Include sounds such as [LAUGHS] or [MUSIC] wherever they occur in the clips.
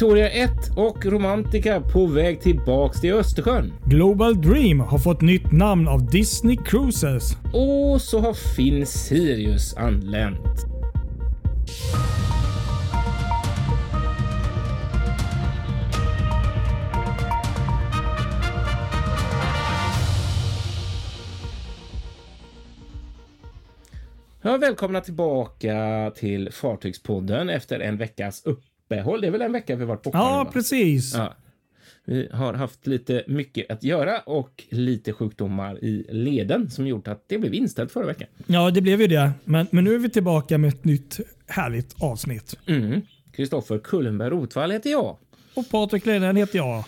Victoria 1 och Romantica på väg tillbaks till Östersjön. Global Dream har fått nytt namn av Disney Cruises. Och så har Finn Sirius anlänt. Ja, välkomna tillbaka till Fartygspodden efter en veckas uppehåll. Det är väl en vecka vi varit borta Ja, nu, precis. Ja. Vi har haft lite mycket att göra och lite sjukdomar i leden som gjort att det blev inställt förra veckan. Ja, det blev ju det. Men, men nu är vi tillbaka med ett nytt härligt avsnitt. Mm. Kristoffer Kullenberg Rotvall heter jag. Och Patrik Leden heter jag.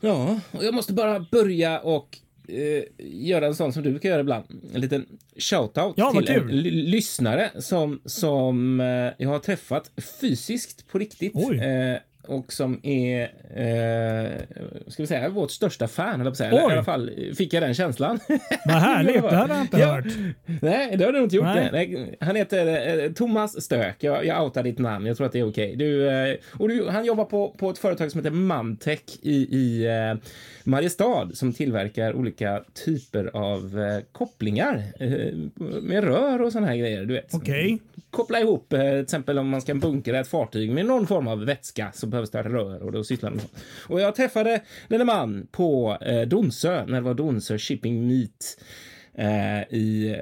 Ja, och jag måste bara börja och eh, göra en sån som du brukar göra ibland. En liten shoutout Ja, till en lyssnare som, som eh, jag har träffat fysiskt på riktigt. Eh, och som är, eh, ska vi säga, vårt största fan, eller säga. Eller. I alla fall fick jag den känslan. [LAUGHS] Vad härligt. Det hade jag inte Ja. hört. Nej, det har du inte gjort. Nej. Nej. Han heter eh, Thomas Stök. Jag, jag outar ditt namn. Jag tror att det är okej. Du, eh, och du, han jobbar på, på ett företag som heter Mantech i, i eh, Mariestad som tillverkar olika typer av eh, kopplingar eh, med rör och såna här grejer. Du vet. Okej. Koppla ihop, eh, till exempel om man ska bunkra ett fartyg med någon form av vätska så behövs det rör och då sysslar de med. Och jag träffade denne man på eh, Donsö när det var Donsö Shipping Meet eh, i,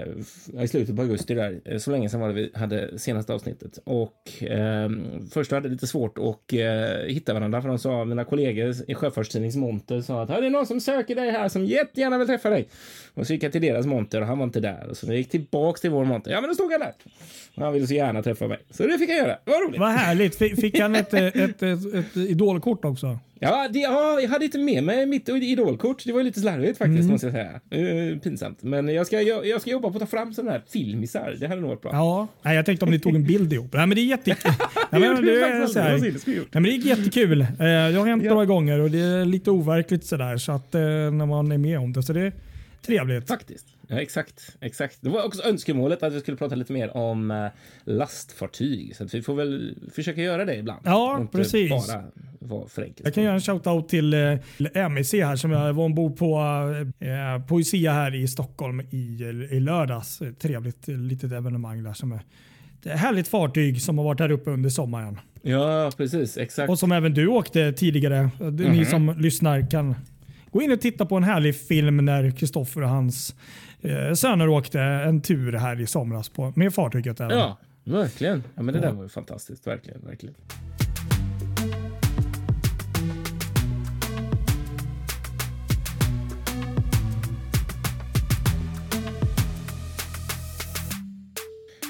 i slutet på augusti där. Eh, så länge sedan var det vi hade senaste avsnittet. Och eh, först hade det lite svårt att eh, hitta varandra för de sa, mina kollegor i Sjöfartstidnings monter sa att "Här är det någon som söker dig här som jättegärna vill träffa dig. Och så gick jag till deras monter och han var inte där. Och så vi jag gick tillbaks till vår monter, ja men då stod han där. Och han ville så gärna träffa mig. Så det fick jag göra. Det var roligt. Vad härligt. Fick han ett, eh, ett, ett, ett idolkort också? Ja, det, ja, jag hade inte med mig mitt idolkort. Det var lite slarvigt faktiskt, måste jag säga. Uh, pinsamt. Men jag ska, jag, jag ska jobba på att ta fram sådana här filmisar. Det hade nog varit bra. Ja. Nej, jag tänkte om ni tog en bild ihop. Nej, men det är jättekul. [LAUGHS] Nej, men det, är så här. Nej, men är jättekul. Eh, Det har hänt Ja. några gånger och det är lite overkligt sådär så att eh, när man är med om det. Så det är trevligt. Faktiskt. Ja, exakt. exakt. Det var också önskemålet att vi skulle prata lite mer om eh, lastfartyg. Så vi får väl försöka göra det ibland. Ja, inte precis. bara vara för enkelt. Jag kan göra en shoutout till eh, MEC här som jag var ombord på eh, Poesia här i Stockholm i, i lördags. Trevligt litet evenemang där som är ett härligt fartyg som har varit här uppe under sommaren. Ja, precis. Exakt. Och som även du åkte tidigare. Det- Ni som lyssnar kan gå in och titta på en härlig film när Kristoffer och hans eh, söner åkte en tur här i somras på, med fartyget. Även. Ja, verkligen. Ja, men det där var ju fantastiskt. Verkligen, verkligen.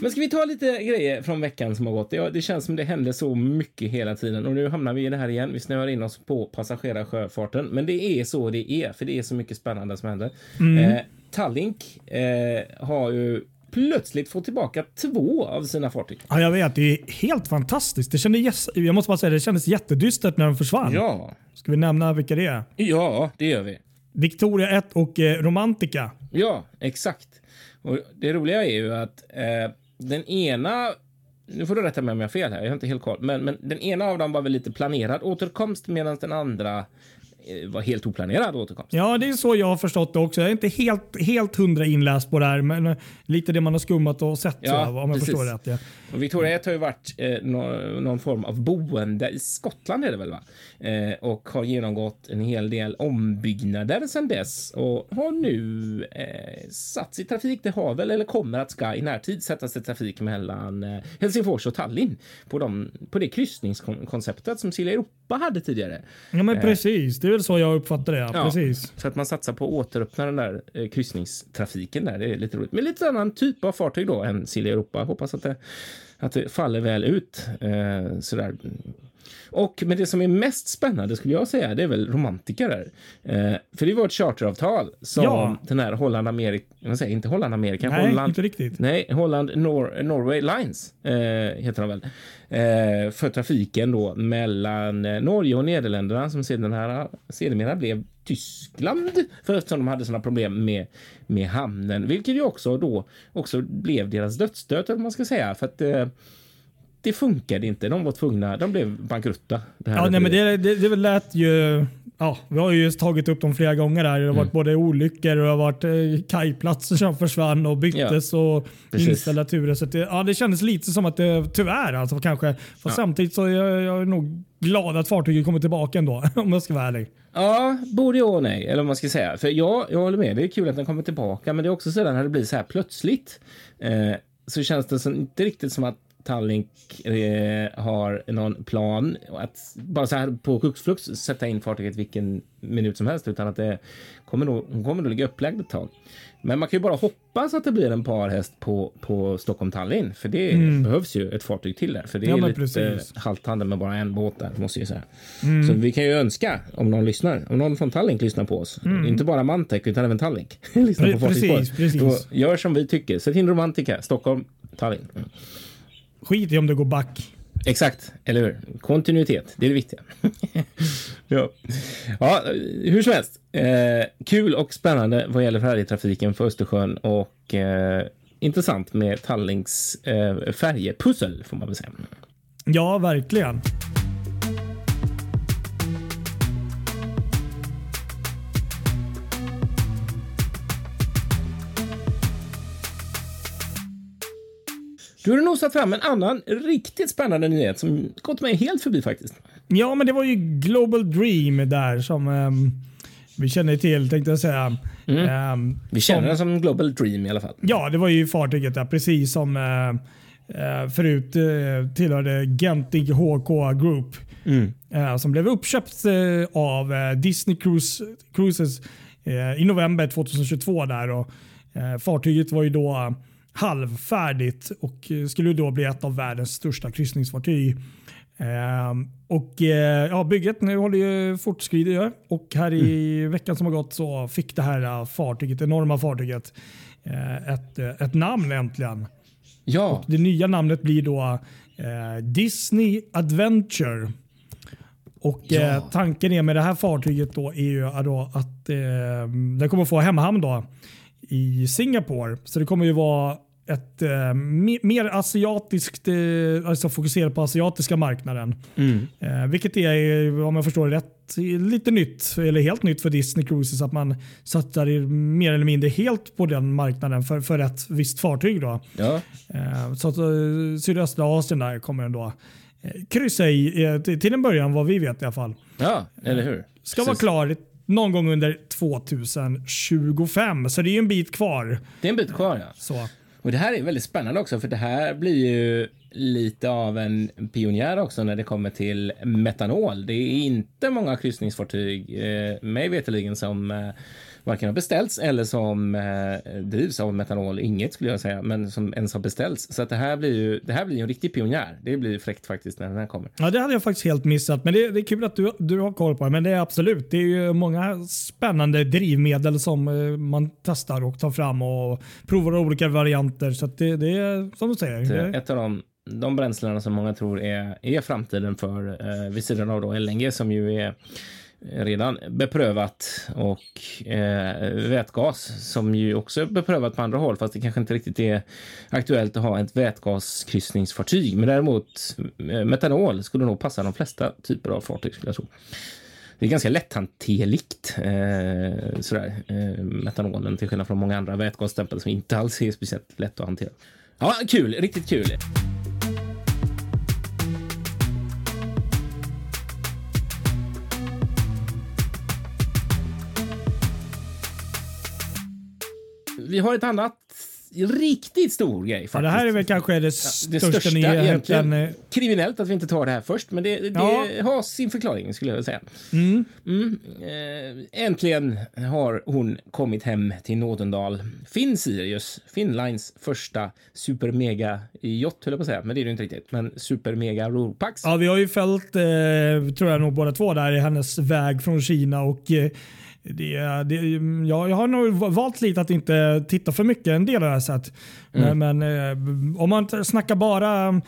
Men ska vi ta lite grejer från veckan som har gått? Ja, det känns som det hände så mycket hela tiden och nu hamnar vi i det här igen. Vi snöar in oss på passagerarsjöfarten, men det är så det är, för det är så mycket spännande som händer. Eh, Tallink eh, har ju plötsligt fått tillbaka två av sina fartyg. Ja, jag vet, det är helt fantastiskt. Det kändes, jag måste bara säga, det kändes jättedystert när de försvann. Ja, Ska vi nämna vilka det är? ja, det gör vi. Victoria 1 och eh, Romantica. Ja, exakt. Och det roliga är ju att eh, den ena, nu får du rätta mig om jag har fel här, jag har inte helt koll, men, men den ena av dem var väl lite planerad återkomst medan den andra var helt oplanerad återkomst. Ja, det är så jag har förstått det också. Jag är inte helt, helt hundra inläst på det här, men eh, lite det man har skummat och sett. Ja, så, om jag precis. förstår rätt. Ja. Och Victoria 1 har ju varit eh, nå- någon form av boende i Skottland är det väl va? Eh, och har genomgått en hel del ombyggnader sedan dess och har nu eh, satts i trafik. Det har väl, eller kommer att ska i närtid sättas i trafik mellan eh, Helsingfors och Tallinn på, de, på det kryssningskonceptet som Silja Europa hade tidigare. Ja, men precis. Det är väl så jag uppfattar det. Ja. Ja. Precis. Så att man satsar på att återöppna den där eh, kryssningstrafiken där. Det är lite roligt. Med lite annan typ av fartyg då än Silja Europa. Hoppas att det, att det faller väl ut. Eh, sådär. Och men det som är mest spännande skulle jag säga, det är väl Romantica där. Eh, för det var ett charteravtal som Ja. den här Holland Amerika, jag säger inte Holland Amerika, Nej, Holland inte riktigt. Nej, Holland Nor Norway Lines eh, heter de väl. Eh, för trafiken då mellan eh, Norge och Nederländerna som sedan här, sedermera blev Tyskland. För eftersom de hade sådana problem med, med hamnen, vilket ju också då också blev deras dödsstöt vad man ska säga. För att eh, det funkade inte. De var tvungna, de blev bankrutta. Det ja, nej, men det, det, det lät ju... Ja, vi har ju tagit upp dem flera gånger där. Det har varit mm. både olyckor och det har varit eh, kajplatser som försvann och byttes ja, och inställda turer. Så det, ja, det kändes lite som att det tyvärr alltså kanske. Fast ja. samtidigt så är jag, jag är nog glad att fartyget kommer tillbaka ändå [LAUGHS] om jag ska vara ärlig. Ja, både ja och nej, eller vad man ska säga. För ja, jag håller med. Det är kul att den kommer tillbaka, men det är också så när det blir så här plötsligt eh, så känns det som, inte riktigt som att Tallink eh, har någon plan att bara så här på hux sätta in fartyget vilken minut som helst utan att det kommer nog, hon kommer nog ligga upplagd ett tag. Men man kan ju bara hoppas att det blir en parhäst på, på Stockholm Tallinn för det mm. behövs ju ett fartyg till där för det är ja, lite precis. haltande med bara en båt där måste jag säga. Mm. Så vi kan ju önska om någon lyssnar, om någon från Tallink lyssnar på oss, mm. inte bara Mantek utan även Tallink [LAUGHS] lyssnar på precis, precis. gör som vi tycker. Sätt in Romantica, Stockholm, Tallinn. Skit i om det går back. Exakt, eller hur? Kontinuitet, det är det viktiga. [LAUGHS] ja. ja, hur som helst. Eh, kul och spännande vad gäller färjetrafiken för Östersjön och eh, intressant med Tallings eh, färjepussel får man väl säga. Ja, verkligen. Du har nosat fram en annan riktigt spännande nyhet som gått mig helt förbi faktiskt. Ja, men det var ju Global Dream där som um, vi känner till tänkte jag säga. Mm. Um, vi känner som, den som Global Dream i alla fall. Ja, det var ju fartyget där precis som uh, uh, förut uh, tillhörde Genting HK Group. Mm. som blev uppköpt av Disney Cruise, Cruises i november 2022. där och Fartyget var ju då halvfärdigt och skulle då bli ett av världens största kryssningsfartyg. Eh, och eh, ja, Bygget nu håller ju fortskrider och här i mm. veckan som har gått så fick det här fartyget, enorma fartyget eh, ett, ett namn äntligen. Ja. Och det nya namnet blir då eh, Disney Adventure. Och ja. eh, Tanken är med det här fartyget då är ju då att eh, den kommer få hemhamn då i Singapore. Så det kommer ju vara ett eh, mer asiatiskt, eh, alltså fokuserat på asiatiska marknaden. Mm. Eh, vilket är, om jag förstår det rätt, lite nytt, eller helt nytt för Disney Cruises att man satsar mer eller mindre helt på den marknaden för, för ett visst fartyg. Då. Ja. Eh, så att eh, sydöstra Asien där kommer den då eh, kryssa i, till en början vad vi vet i alla fall. Ja, eller hur? Ska Precis. vara klar någon gång under 2025. Så det är en bit kvar. Det är en bit kvar ja. Så. Och det här är väldigt spännande också för det här blir ju lite av en pionjär också när det kommer till metanol. Det är inte många kryssningsfartyg, eh, mig veterligen, som eh, varken har beställts eller som eh, drivs av metanol. Inget skulle jag säga, men som ens har beställts. Så att det här blir ju det här blir en riktig pionjär. Det blir fräckt faktiskt när den här kommer. Ja, det hade jag faktiskt helt missat, men det, det är kul att du, du har koll på det. Men det är absolut, det är ju många spännande drivmedel som eh, man testar och tar fram och provar olika varianter. Så det, det är som du säger. Det, ett av de de bränslena som många tror är, är framtiden för eh, vid sidan av då LNG som ju är redan beprövat och eh, vätgas som ju också är beprövat på andra håll fast det kanske inte riktigt är aktuellt att ha ett vätgaskryssningsfartyg. Men däremot eh, metanol skulle nog passa de flesta typer av fartyg skulle jag tro. Det är ganska lätthanterligt eh, sådär, eh, metanolen till skillnad från många andra vätgasstämpel som inte alls är speciellt lätt att hantera. Ja, kul, riktigt kul. Vi har ett annat riktigt stor grej. Faktiskt. Ja, det här är väl kanske det största, ja, det största nyheten. Kriminellt att vi inte tar det här först, men det, det ja. har sin förklaring skulle jag säga. Mm. Mm. Äh, äntligen har hon kommit hem till Nådendal. Finn Sirius, Finnlines första supermega yacht höll jag på att säga, men det är det inte riktigt. Men supermega Ropax. Ja, vi har ju följt, eh, tror jag nog båda två där i hennes väg från Kina och eh, det, det, ja, jag har nog valt lite att inte titta för mycket en del har jag sett. Mm. Men, men eh, om man snackar bara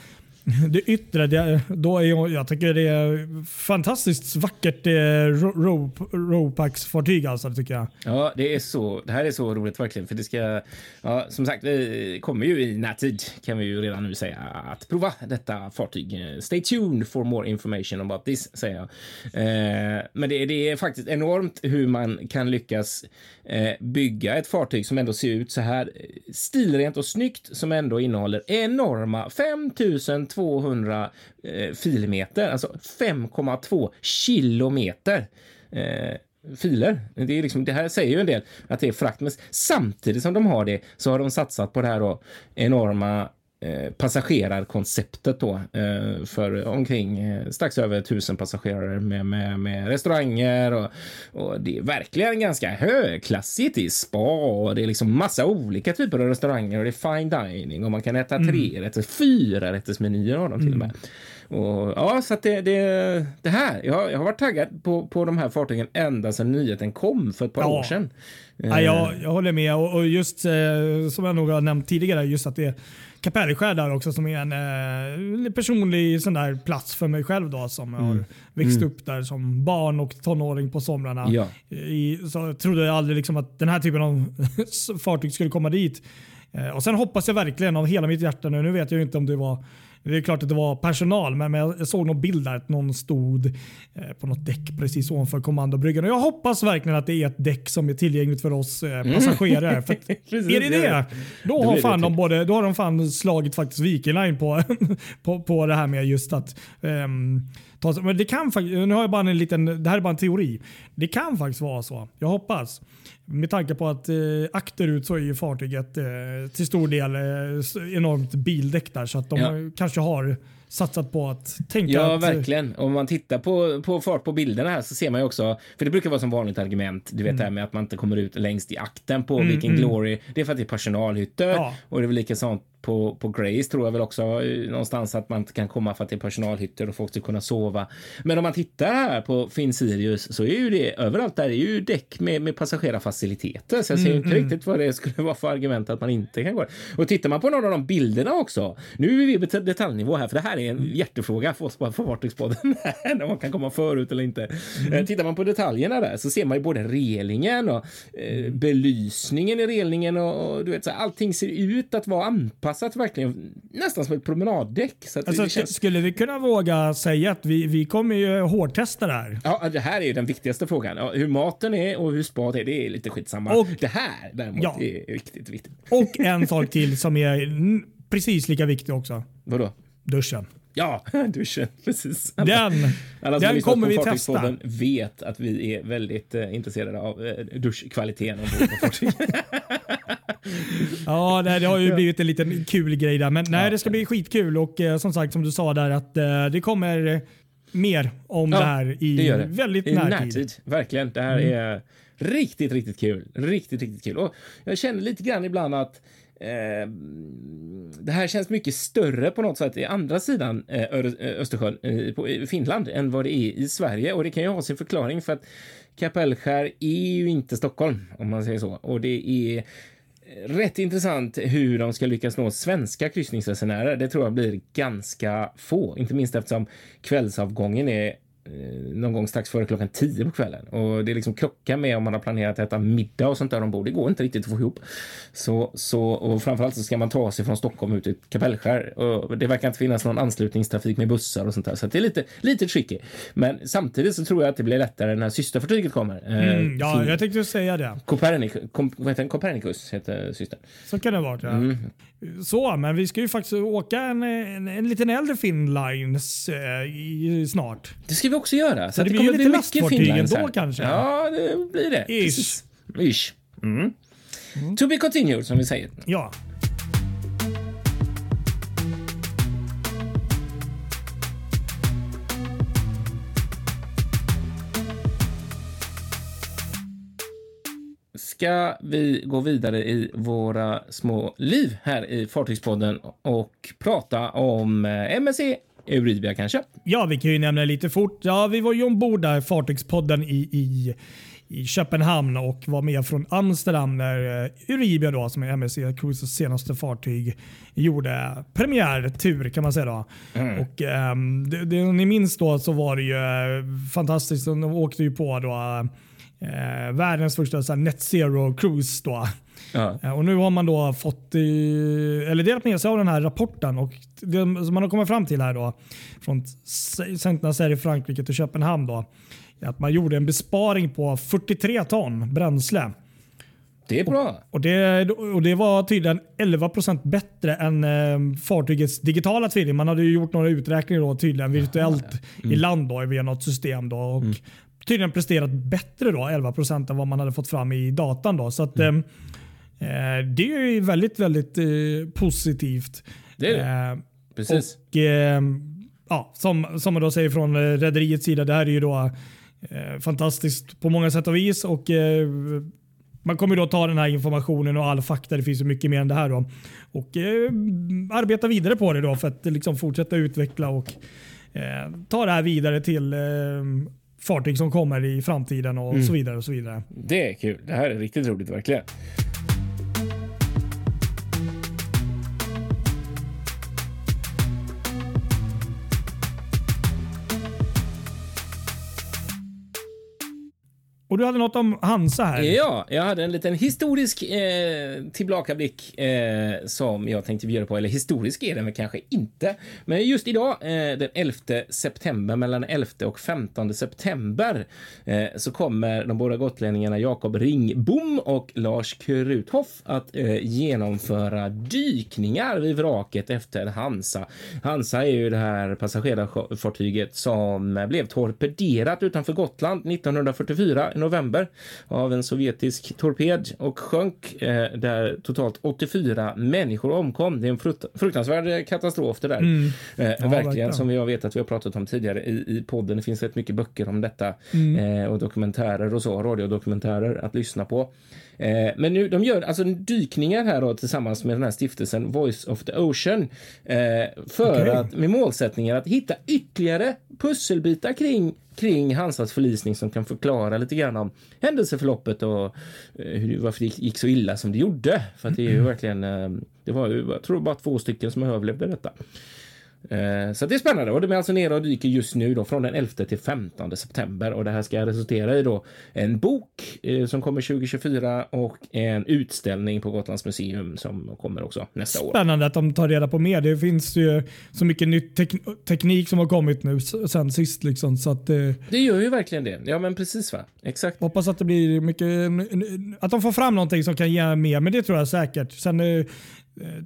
[LAUGHS] det yttre, det, då är jag, jag tycker det är fantastiskt vackert eh, ro, Ropax-fartyg alltså, det tycker jag. Ja, det är så. Det här är så roligt verkligen, för det ska. Ja, som sagt, vi kommer ju i närtid kan vi ju redan nu säga att prova detta fartyg. Stay tuned for more information about this, säger jag. Eh, men det, det, är faktiskt enormt hur man kan lyckas eh, bygga ett fartyg som ändå ser ut så här stilrent och snyggt som ändå innehåller enorma 5200 eh, filmeter, alltså 5,2 kilometer eh, filer. Det, är liksom, det här säger ju en del att det är frakt, men samtidigt som de har det så har de satsat på det här då, enorma passagerarkonceptet då eh, för omkring eh, strax över tusen passagerare med, med, med restauranger och, och, det är verkligen ganska högklassigt. Det är spa och det är liksom massa olika typer av restauranger och det är fine dining och man kan äta mm. tre rätter, fyra rättersmenyer har de till och med. Och, ja, så att det, det, det här. Jag, jag har varit taggad på, på de här fartygen ända sedan nyheten kom för ett par ja. år sedan. Ja, jag, jag håller med och, och just eh, som jag nog har nämnt tidigare, just att det är Kapellskär där också som är en eh, personlig sån där plats för mig själv då som mm. har växt mm. upp där som barn och tonåring på somrarna. Ja. I, så trodde jag aldrig liksom att den här typen av [LAUGHS] fartyg skulle komma dit. Eh, och Sen hoppas jag verkligen av hela mitt hjärta nu, nu vet jag inte om det var det är klart att det var personal, men jag såg någon bild där att någon stod eh, på något däck precis ovanför kommandobryggan. Och jag hoppas verkligen att det är ett däck som är tillgängligt för oss eh, mm. passagerare. [LAUGHS] För är det det, då har, fan de både, då har de fan slagit faktiskt Viking Line på, [LAUGHS] på, på det här med just att um, ta, men det kan nu har jag bara en liten, det här är bara en teori. Det kan faktiskt vara så. Jag hoppas. Med tanke på att eh, akterut så är ju fartyget eh, till stor del eh, enormt bildäck där så att de ja. kanske har satsat på att tänka Ja, att, verkligen. Om man tittar på, på fart på bilderna här så ser man ju också, för det brukar vara som vanligt argument, du vet mm. det här med att man inte kommer ut längst i akten på mm, Viking mm. Glory. Det är för att det är personalhytter ja. och det är väl likadant på, på Grace tror jag väl också eh, någonstans att man kan komma för att det är personalhytter och folk ska kunna sova. Men om man tittar här på Finn Sirius så är ju det överallt där är ju däck med, med passagerarfaciliteter. Så jag ser mm, inte mm. riktigt vad det skulle [LAUGHS] vara för argument att man inte kan gå. Och tittar man på några av de bilderna också. Nu är vi på detaljnivå här, för det här är en hjärtefråga för oss på Fartygspodden. [LAUGHS] när man kan komma förut eller inte. Mm. Tittar man på detaljerna där så ser man ju både relingen och eh, belysningen i relingen och, och du vet så här, allting ser ut att vara anpassat anpassat verkligen nästan som ett promenaddäck. Så alltså, känns... Skulle vi kunna våga säga att vi, vi kommer ju hårdtesta det här? Ja, det här är den viktigaste frågan. Ja, hur maten är och hur spat är, det är lite skitsamma. Och, det här däremot ja. är riktigt viktigt. Och en sak till som är precis lika viktig också. Vadå? Duschen. Ja, [LAUGHS] duschen. Precis. Den, alla den kommer vi testa. vet att vi är väldigt eh, intresserade av eh, duschkvaliteten ombord på fartyg. [LAUGHS] ja, det, det har ju blivit en liten kul grej där. Men nej, det ska bli skitkul och eh, som sagt som du sa där att eh, det kommer mer om ja, det här i det det. väldigt I närtid. närtid. Verkligen. Det här mm. är riktigt, riktigt kul. Riktigt, riktigt kul. Och jag känner lite grann ibland att Eh, det här känns mycket större på något sätt i andra sidan eh, Östersjön, eh, på, i Finland, än vad det är i Sverige. Och det kan ju ha sin förklaring för att Kapellskär är ju inte Stockholm, om man säger så. Och det är rätt intressant hur de ska lyckas nå svenska kryssningsresenärer. Det tror jag blir ganska få, inte minst eftersom kvällsavgången är någon gång strax före klockan tio på kvällen. Och det är liksom krockar med om man har planerat att äta middag och sånt där ombord. Det går inte riktigt att få ihop. Så, så, och framförallt så ska man ta sig från Stockholm ut till Kapellskär. Och det verkar inte finnas någon anslutningstrafik med bussar och sånt där. Så det är lite, lite tricky. Men samtidigt så tror jag att det blir lättare när systerfartyget kommer. Eh, mm, ja, jag tänkte säga det. Copernicus, kom, vad heter den? Copernicus heter systern. Så kan det vara. Ja. Mm. Så, men vi ska ju faktiskt åka en, en, en liten äldre Finnlines eh, snart. Det ska vi också göra. Så, det, det blir lite lastfartyg ändå kanske? Ja, det blir det. Ish. Ish. Mm. Mm. To be continued, som vi säger. Ja. ska vi gå vidare i våra små liv här i Fartygspodden och prata om eh, MSC Euribia kanske? Ja, vi kan ju nämna lite fort. Ja, vi var ju ombord där, Fartygspodden i, i i Köpenhamn och var med från Amsterdam när eh, Euribia då, som är MSC Cruises senaste fartyg gjorde premiärtur kan man säga. Då. Mm. Och, ehm, det, det ni minns då så var det ju eh, fantastiskt. De åkte ju på då, eh, världens första så här, net zero cruise. Då. Ja. Eh, Och nu har man då fått, eller delat med sig av den här rapporten och det som man har kommit fram till här då från Saint-Nazaire i Frankrike till Köpenhamn då, är att man gjorde en besparing på 43 ton bränsle. Det är bra. Och det, och det var tydligen 11% bättre än eh, fartygets digitala tvilling. Man hade ju gjort några uträkningar då, tydligen virtuellt i land då, via något system. Då, och Tydligen presterat bättre då, 11 än vad man hade fått fram i datan. Då. Så att, eh, eh, det är ju väldigt, väldigt eh, positivt. Det är det. Eh, Precis. och, eh, ja, som, som man då säger från eh, rederiets sida, det här är ju då eh, fantastiskt på många sätt och vis. Och, eh, man kommer då ta den här informationen och all fakta, det finns ju mycket mer än det här. Då, och eh, arbeta vidare på det då för att liksom fortsätta utveckla och eh, ta det här vidare till eh, fartyg som kommer i framtiden och så vidare. och så vidare. Det är kul. Det här är riktigt roligt verkligen. Och du hade något om Hansa här. Ja, jag hade en liten historisk eh, tillbakablick eh, som jag tänkte bjuda på. Eller historisk är den väl kanske inte. Men just idag, eh, den 11 september, mellan 11 och 15 september, eh, så kommer de båda gotlänningarna Jakob Ringbom och Lars Kruthoff att eh, genomföra dykningar vid vraket efter Hansa. Hansa är ju det här passagerarfartyget som blev torpederat utanför Gotland 1944 november av en sovjetisk torped och sjönk eh, där totalt 84 människor omkom. Det är en frukt, fruktansvärd katastrof det där. Eh, verkligen, verkligen. som jag vet att vi har pratat om tidigare i, i podden. Det finns rätt mycket böcker om detta eh, och dokumentärer och så, radiodokumentärer att lyssna på. Eh, men nu, de gör alltså dykningar här då, tillsammans med den här stiftelsen Voice of the Ocean eh, för Okej. att med målsättningen att hitta ytterligare pusselbitar kring kring Hansas förlisning som kan förklara lite grann om händelseförloppet och eh, hur, varför det gick så illa som det gjorde. För att det är ju verkligen, eh, det var ju, jag tror bara två stycken som överlevde detta. Eh, Så det är spännande och de är alltså nere och dyker just nu då från den 11 till 15 september och det här ska resultera i då en bok eh, som kommer 2024 och en utställning på Gotlands museum som kommer också nästa år. Spännande att de tar reda på mer. Det finns ju så mycket ny tek- teknik som har kommit nu sen sist. Liksom, så att, eh, Det gör ju verkligen det. Ja, men precis va? Exakt. hoppas att det blir mycket, att de får fram någonting som kan ge mer, men det tror jag säkert. Sen eh,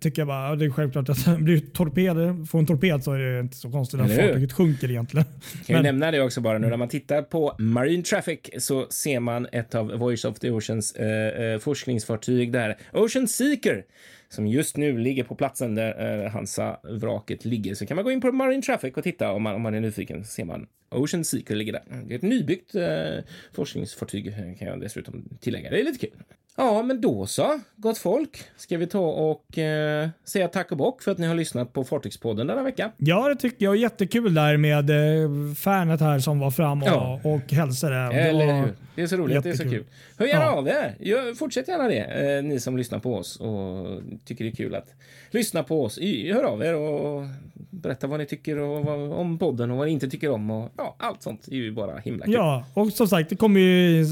tycker jag bara, det är självklart att [LAUGHS] blir torped, får en torped så är det inte så konstigt att fartyget sjunker egentligen. Kan ju Men- nämna det också bara nu när man tittar på Marine Traffic så ser man ett av Voice of the Oceans eh, eh, forskningsfartyg där, Ocean Seeker, som just nu ligger på platsen där eh, Hansa-vraket ligger. Så kan man gå in på Marine Traffic och titta om man, om man är nyfiken så ser man Ocean Seeker ligger där. Det är ett nybyggt eh, forskningsfartyg eh, kan jag dessutom tillägga. Det är lite kul. Ja, men då så, gott folk. Ska vi ta och eh, säga tack och bock för att ni har lyssnat på Fartygspodden denna vecka. Ja, det tycker jag är jättekul där med eh, fanet här som var fram och, Ja. och hälsade. Det Eller hur? Det är så roligt, det är så jättekul. kul. Hör gärna Ja. av er. Fortsätt gärna det, eh, ni som lyssnar på oss och tycker det är kul att lyssna på oss. Hör av er och berätta vad ni tycker och vad, om podden och vad ni inte tycker om. Och, ja, allt sånt är ju bara himla kul. Ja, och som sagt, det kommer ju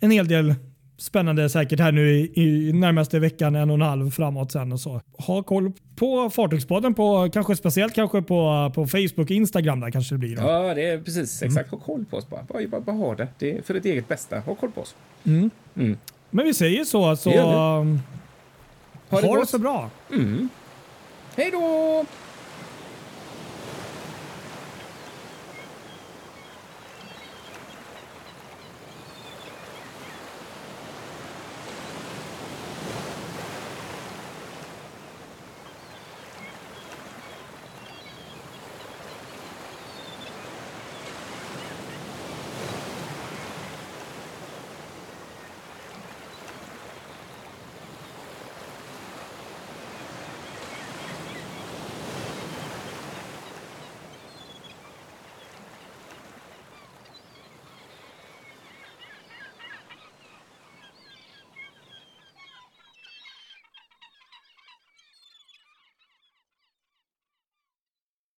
en hel del spännande säkert här nu i, i närmaste veckan, en och en halv framåt sen och så. Ha koll på Fartygspodden, på, kanske speciellt kanske på, på Facebook och Instagram där kanske det blir. Då. Ja, det är precis exakt. Ha koll på oss bara. Bara, bara, bara ha det. Det är för ditt eget bästa. Ha koll på oss. Men vi säger så, så Det gör um, Ha det ha det så bra. Hej då!